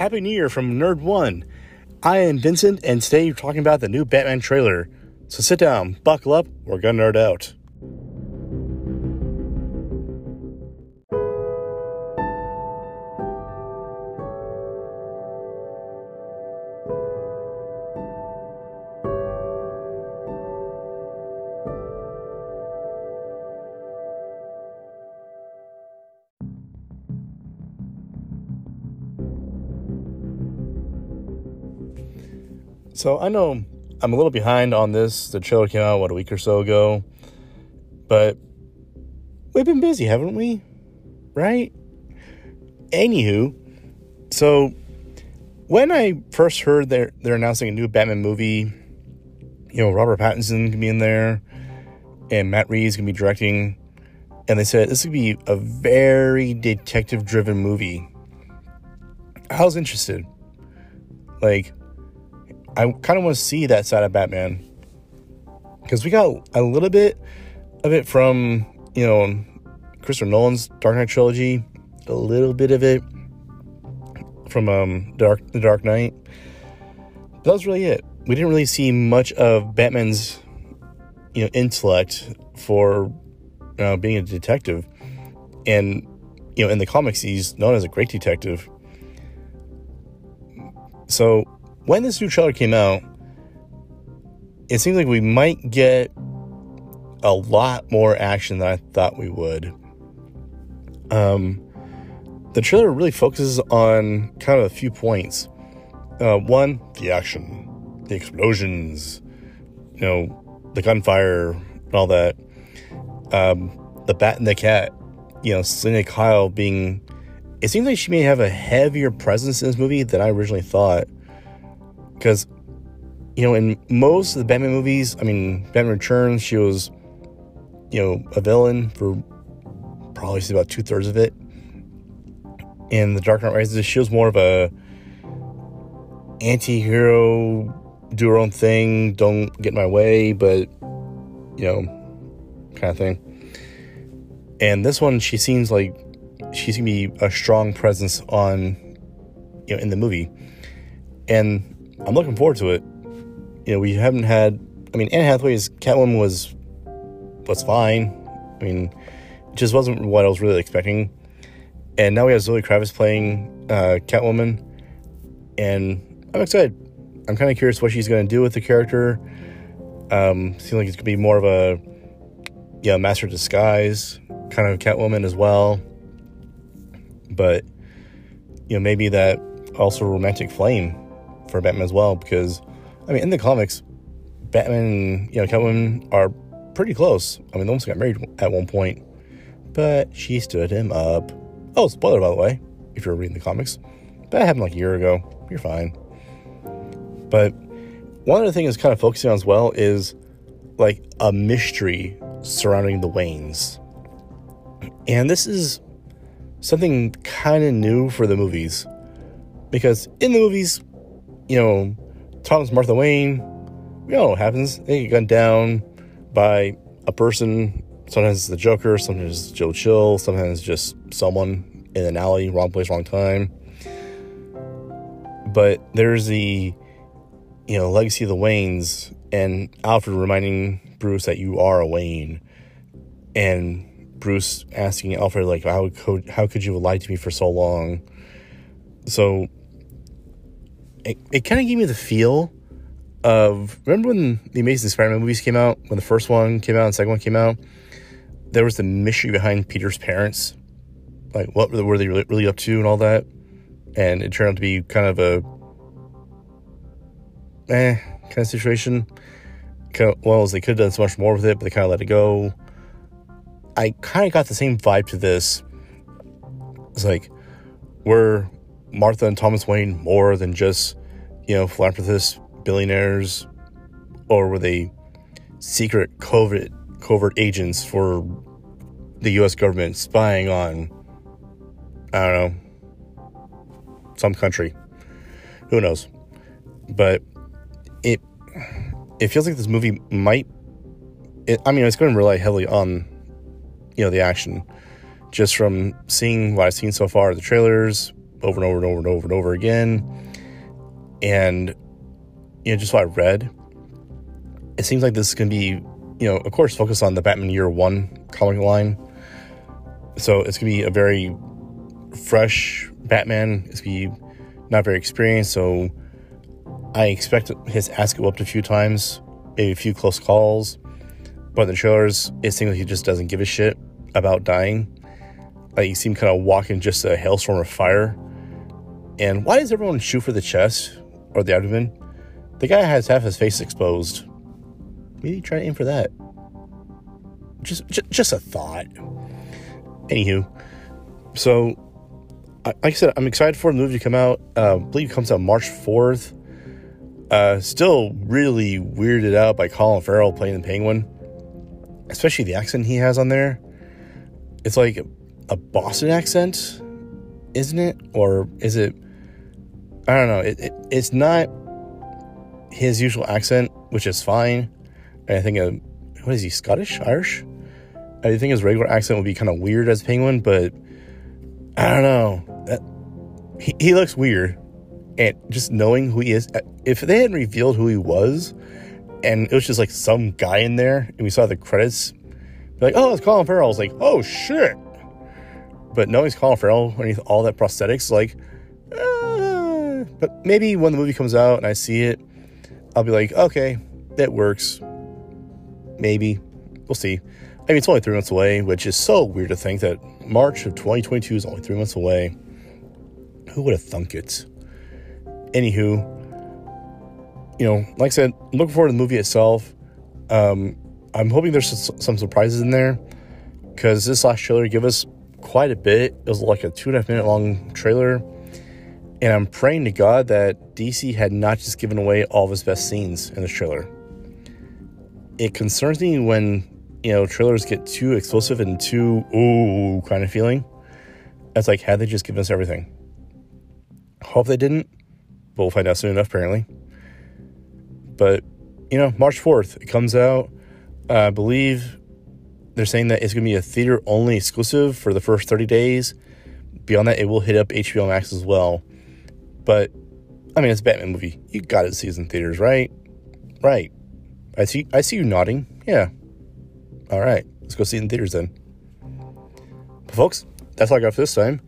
Happy New Year from Nerd One. I am Vincent, and today you're talking about the new Batman trailer. So sit down, buckle up, we're gonna nerd out. So I know I'm a little behind on this. The trailer came out, what, a week or so ago. But we've been busy, haven't we? Right? Anywho, so when I first heard they're, they're announcing a new Batman movie, you know, Robert Pattinson can be in there and Matt Reeves can be directing. And they said this would be a very detective driven movie. I was interested. Like, I kind of want to see that side of Batman because we got a little bit of it from you know Christopher Nolan's Dark Knight trilogy, a little bit of it from um Dark the Dark Knight. That was really it. We didn't really see much of Batman's you know intellect for uh, being a detective, and you know in the comics he's known as a great detective. So when this new trailer came out, it seems like we might get a lot more action than I thought we would. Um, the trailer really focuses on kind of a few points. Uh, one, the action, the explosions, you know, the gunfire, and all that. Um, the bat and the cat, you know, Selina Kyle being. It seems like she may have a heavier presence in this movie than I originally thought. Because, you know, in most of the Batman movies, I mean, Batman Returns, she was, you know, a villain for probably about two thirds of it. In The Dark Knight Rises, she was more of a anti hero, do her own thing, don't get in my way, but, you know, kind of thing. And this one, she seems like she's gonna be a strong presence on, you know, in the movie. And I'm looking forward to it. You know, we haven't had. I mean, Anne Hathaway's Catwoman was was fine. I mean, it just wasn't what I was really expecting. And now we have Zoe Kravitz playing uh, Catwoman, and I'm excited. I'm kind of curious what she's going to do with the character. Um, seems like it's going to be more of a yeah, master disguise kind of Catwoman as well. But you know, maybe that also romantic flame for Batman as well because I mean in the comics, Batman you know Catwoman are pretty close. I mean they almost got married at one point, but she stood him up. Oh, spoiler by the way, if you're reading the comics, that happened like a year ago. You're fine. But one other thing is kind of focusing on as well is like a mystery surrounding the Waynes. And this is something kind of new for the movies. Because in the movies, you know, Thomas Martha Wayne, we all know what happens. They get gunned down by a person. Sometimes it's the Joker, sometimes it's Joe Chill, sometimes just someone in an alley, wrong place, wrong time. But there's the, you know, legacy of the Waynes and Alfred reminding Bruce that you are a Wayne. And Bruce asking Alfred, like, how could, how could you have lied to me for so long? So it, it kind of gave me the feel of remember when the Amazing Spider-Man movies came out, when the first one came out and second one came out, there was the mystery behind Peter's parents, like what were they really up to and all that, and it turned out to be kind of a eh kind of situation. Kind of, well, as they could have done so much more with it, but they kind of let it go. I kind of got the same vibe to this. It's like we're Martha and Thomas Wayne more than just, you know, philanthropists, billionaires, or were they secret covert covert agents for the U.S. government spying on, I don't know, some country? Who knows? But it it feels like this movie might. It, I mean, it's going to rely heavily on, you know, the action, just from seeing what I've seen so far, the trailers, over and over and over and over and over again. And you know, just what I read, it seems like this is going to be, you know, of course, focus on the Batman Year One comic line. So it's going to be a very fresh Batman. It's going to be not very experienced. So I expect his ass go up a few times, maybe a few close calls. But in the trailers, it seems like he just doesn't give a shit about dying. Like you see him kind of walking just a hailstorm of fire. And why does everyone shoot for the chest or the abdomen? The guy has half his face exposed. Maybe try to aim for that. Just, just, just a thought. Anywho, so like I said, I'm excited for the movie to come out. Uh, I believe it comes out March 4th. Uh, still really weirded out by Colin Farrell playing the Penguin, especially the accent he has on there. It's like a Boston accent, isn't it? Or is it? I don't know. It, it it's not his usual accent, which is fine. And I think, a, what is he, Scottish, Irish? I think his regular accent would be kind of weird as Penguin, but I don't know. That, he, he looks weird. And just knowing who he is, if they hadn't revealed who he was, and it was just like some guy in there, and we saw the credits, like, oh, it's Colin Farrell. I was like, oh shit. But knowing it's Colin Farrell underneath all that prosthetics, like, uh, but maybe when the movie comes out and I see it, I'll be like, okay, that works. Maybe. We'll see. I mean, it's only three months away, which is so weird to think that March of 2022 is only three months away. Who would have thunk it? Anywho, you know, like I said, I'm looking forward to the movie itself. Um, I'm hoping there's some surprises in there because this last trailer gave us quite a bit. It was like a two and a half minute long trailer. And I'm praying to God that DC had not just given away all of his best scenes in this trailer. It concerns me when you know, trailers get too explosive and too ooh kind of feeling. It's like, had they just given us everything? Hope they didn't, but we'll find out soon enough, apparently. But, you know, March 4th, it comes out. I believe they're saying that it's going to be a theater only exclusive for the first 30 days. Beyond that, it will hit up HBO Max as well. But, I mean, it's a Batman movie. You got to see it in theaters, right? Right. I see, I see you nodding. Yeah. All right, let's go see it in theaters then. But folks, that's all I got for this time.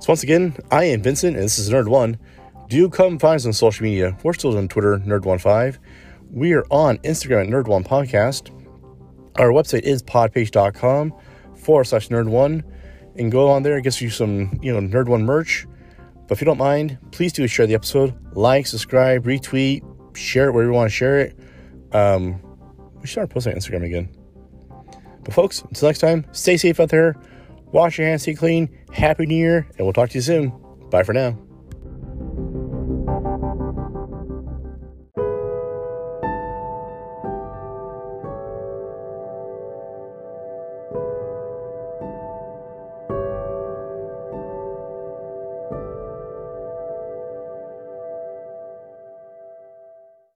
So once again, I am Vincent, and this is Nerd One. Do come find us on social media. We're still on Twitter, Nerd15. We are on Instagram at Nerd One Podcast. Our website is podpage.com forward slash Nerd One, and go on there. It gets you some, you know, Nerd One merch. But if you don't mind, please do share the episode, like, subscribe, retweet, share it wherever you want to share it. Um, we should start posting on Instagram again. But folks, until next time, stay safe out there. Wash your hands, stay clean. Happy New Year, and we'll talk to you soon. Bye for now.